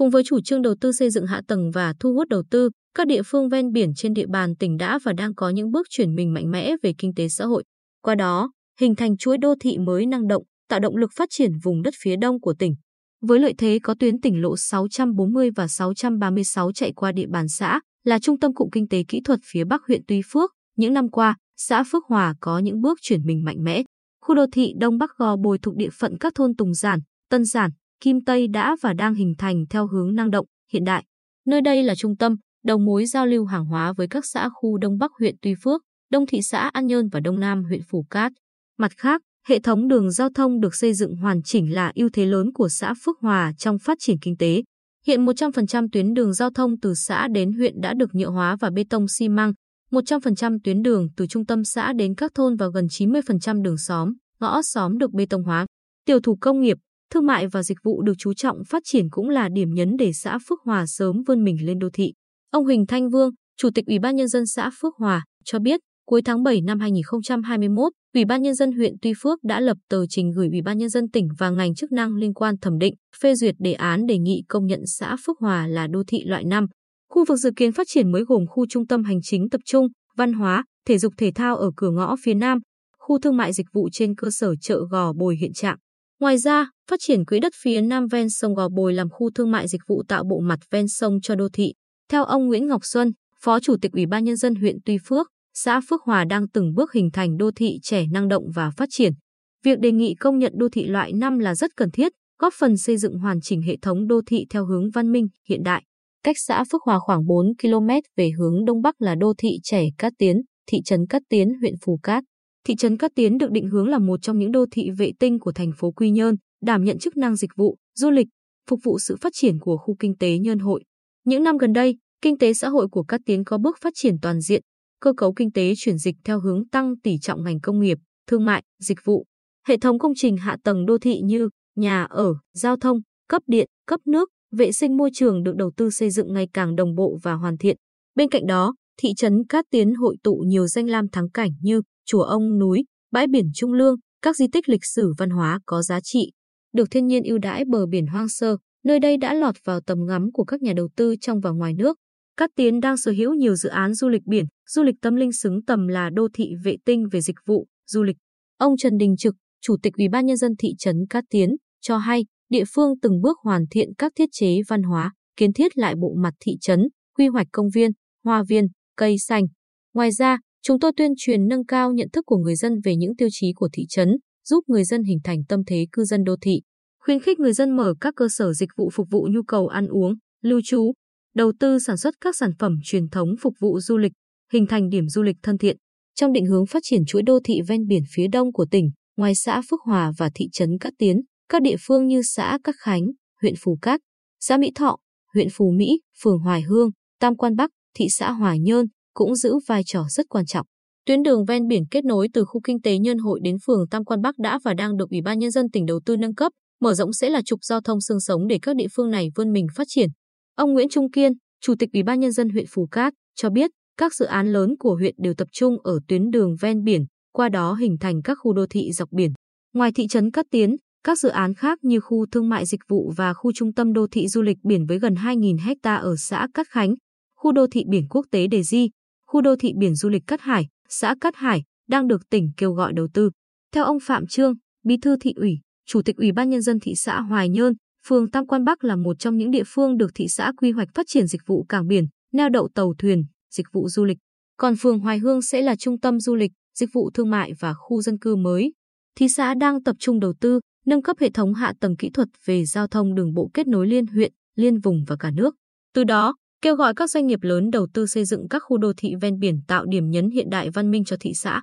Cùng với chủ trương đầu tư xây dựng hạ tầng và thu hút đầu tư, các địa phương ven biển trên địa bàn tỉnh đã và đang có những bước chuyển mình mạnh mẽ về kinh tế xã hội. Qua đó, hình thành chuỗi đô thị mới năng động, tạo động lực phát triển vùng đất phía đông của tỉnh. Với lợi thế có tuyến tỉnh lộ 640 và 636 chạy qua địa bàn xã, là trung tâm cụm kinh tế kỹ thuật phía Bắc huyện Tuy Phước, những năm qua, xã Phước Hòa có những bước chuyển mình mạnh mẽ. Khu đô thị Đông Bắc Gò Bồi thuộc địa phận các thôn Tùng Giản, Tân Giản, Kim Tây đã và đang hình thành theo hướng năng động, hiện đại. Nơi đây là trung tâm, đầu mối giao lưu hàng hóa với các xã khu Đông Bắc huyện Tuy Phước, Đông thị xã An Nhơn và Đông Nam huyện Phù Cát. Mặt khác, hệ thống đường giao thông được xây dựng hoàn chỉnh là ưu thế lớn của xã Phước Hòa trong phát triển kinh tế. Hiện 100% tuyến đường giao thông từ xã đến huyện đã được nhựa hóa và bê tông xi măng, 100% tuyến đường từ trung tâm xã đến các thôn và gần 90% đường xóm, ngõ xóm được bê tông hóa. Tiểu thủ công nghiệp, thương mại và dịch vụ được chú trọng phát triển cũng là điểm nhấn để xã Phước Hòa sớm vươn mình lên đô thị. Ông Huỳnh Thanh Vương, Chủ tịch Ủy ban Nhân dân xã Phước Hòa, cho biết cuối tháng 7 năm 2021, Ủy ban Nhân dân huyện Tuy Phước đã lập tờ trình gửi Ủy ban Nhân dân tỉnh và ngành chức năng liên quan thẩm định, phê duyệt đề án đề nghị công nhận xã Phước Hòa là đô thị loại 5. Khu vực dự kiến phát triển mới gồm khu trung tâm hành chính tập trung, văn hóa, thể dục thể thao ở cửa ngõ phía Nam, khu thương mại dịch vụ trên cơ sở chợ Gò Bồi hiện trạng. Ngoài ra, phát triển quỹ đất phía Nam ven sông Gò Bồi làm khu thương mại dịch vụ tạo bộ mặt ven sông cho đô thị. Theo ông Nguyễn Ngọc Xuân, Phó Chủ tịch Ủy ban Nhân dân huyện Tuy Phước, xã Phước Hòa đang từng bước hình thành đô thị trẻ năng động và phát triển. Việc đề nghị công nhận đô thị loại 5 là rất cần thiết, góp phần xây dựng hoàn chỉnh hệ thống đô thị theo hướng văn minh, hiện đại. Cách xã Phước Hòa khoảng 4 km về hướng đông bắc là đô thị trẻ Cát Tiến, thị trấn Cát Tiến, huyện Phù Cát. Thị trấn Cát Tiến được định hướng là một trong những đô thị vệ tinh của thành phố Quy Nhơn, đảm nhận chức năng dịch vụ, du lịch, phục vụ sự phát triển của khu kinh tế Nhơn Hội. Những năm gần đây, kinh tế xã hội của Cát Tiến có bước phát triển toàn diện, cơ cấu kinh tế chuyển dịch theo hướng tăng tỷ trọng ngành công nghiệp, thương mại, dịch vụ. Hệ thống công trình hạ tầng đô thị như nhà ở, giao thông, cấp điện, cấp nước, vệ sinh môi trường được đầu tư xây dựng ngày càng đồng bộ và hoàn thiện. Bên cạnh đó, thị trấn Cát Tiến hội tụ nhiều danh lam thắng cảnh như chùa ông núi, bãi biển Trung Lương, các di tích lịch sử văn hóa có giá trị, được thiên nhiên ưu đãi bờ biển hoang sơ, nơi đây đã lọt vào tầm ngắm của các nhà đầu tư trong và ngoài nước. Cát Tiến đang sở hữu nhiều dự án du lịch biển, du lịch tâm linh xứng tầm là đô thị vệ tinh về dịch vụ, du lịch. Ông Trần Đình Trực, Chủ tịch Ủy ban Nhân dân thị trấn Cát Tiến, cho hay địa phương từng bước hoàn thiện các thiết chế văn hóa, kiến thiết lại bộ mặt thị trấn, quy hoạch công viên, hoa viên, cây xanh. Ngoài ra, chúng tôi tuyên truyền nâng cao nhận thức của người dân về những tiêu chí của thị trấn, giúp người dân hình thành tâm thế cư dân đô thị, khuyến khích người dân mở các cơ sở dịch vụ phục vụ nhu cầu ăn uống, lưu trú, đầu tư sản xuất các sản phẩm truyền thống phục vụ du lịch, hình thành điểm du lịch thân thiện. Trong định hướng phát triển chuỗi đô thị ven biển phía đông của tỉnh, ngoài xã Phước Hòa và thị trấn Cát Tiến, các địa phương như xã Cát Khánh, huyện Phù Cát, xã Mỹ Thọ, huyện Phù Mỹ, phường Hoài Hương, Tam Quan Bắc, thị xã Hoài Nhơn cũng giữ vai trò rất quan trọng. Tuyến đường ven biển kết nối từ khu kinh tế Nhân Hội đến phường Tam Quan Bắc đã và đang được Ủy ban Nhân dân tỉnh đầu tư nâng cấp, mở rộng sẽ là trục giao thông xương sống để các địa phương này vươn mình phát triển. Ông Nguyễn Trung Kiên, Chủ tịch Ủy ban Nhân dân huyện Phù Cát, cho biết các dự án lớn của huyện đều tập trung ở tuyến đường ven biển, qua đó hình thành các khu đô thị dọc biển. Ngoài thị trấn Cát Tiến, các dự án khác như khu thương mại dịch vụ và khu trung tâm đô thị du lịch biển với gần 2.000 hecta ở xã Cát Khánh, khu đô thị biển quốc tế Đề Di, khu đô thị biển du lịch Cát Hải, xã Cát Hải đang được tỉnh kêu gọi đầu tư. Theo ông Phạm Trương, Bí thư thị ủy, Chủ tịch Ủy ban Nhân dân thị xã Hoài Nhơn, phường Tam Quan Bắc là một trong những địa phương được thị xã quy hoạch phát triển dịch vụ cảng biển, neo đậu tàu thuyền, dịch vụ du lịch. Còn phường Hoài Hương sẽ là trung tâm du lịch, dịch vụ thương mại và khu dân cư mới. Thị xã đang tập trung đầu tư, nâng cấp hệ thống hạ tầng kỹ thuật về giao thông đường bộ kết nối liên huyện, liên vùng và cả nước. Từ đó, kêu gọi các doanh nghiệp lớn đầu tư xây dựng các khu đô thị ven biển tạo điểm nhấn hiện đại văn minh cho thị xã.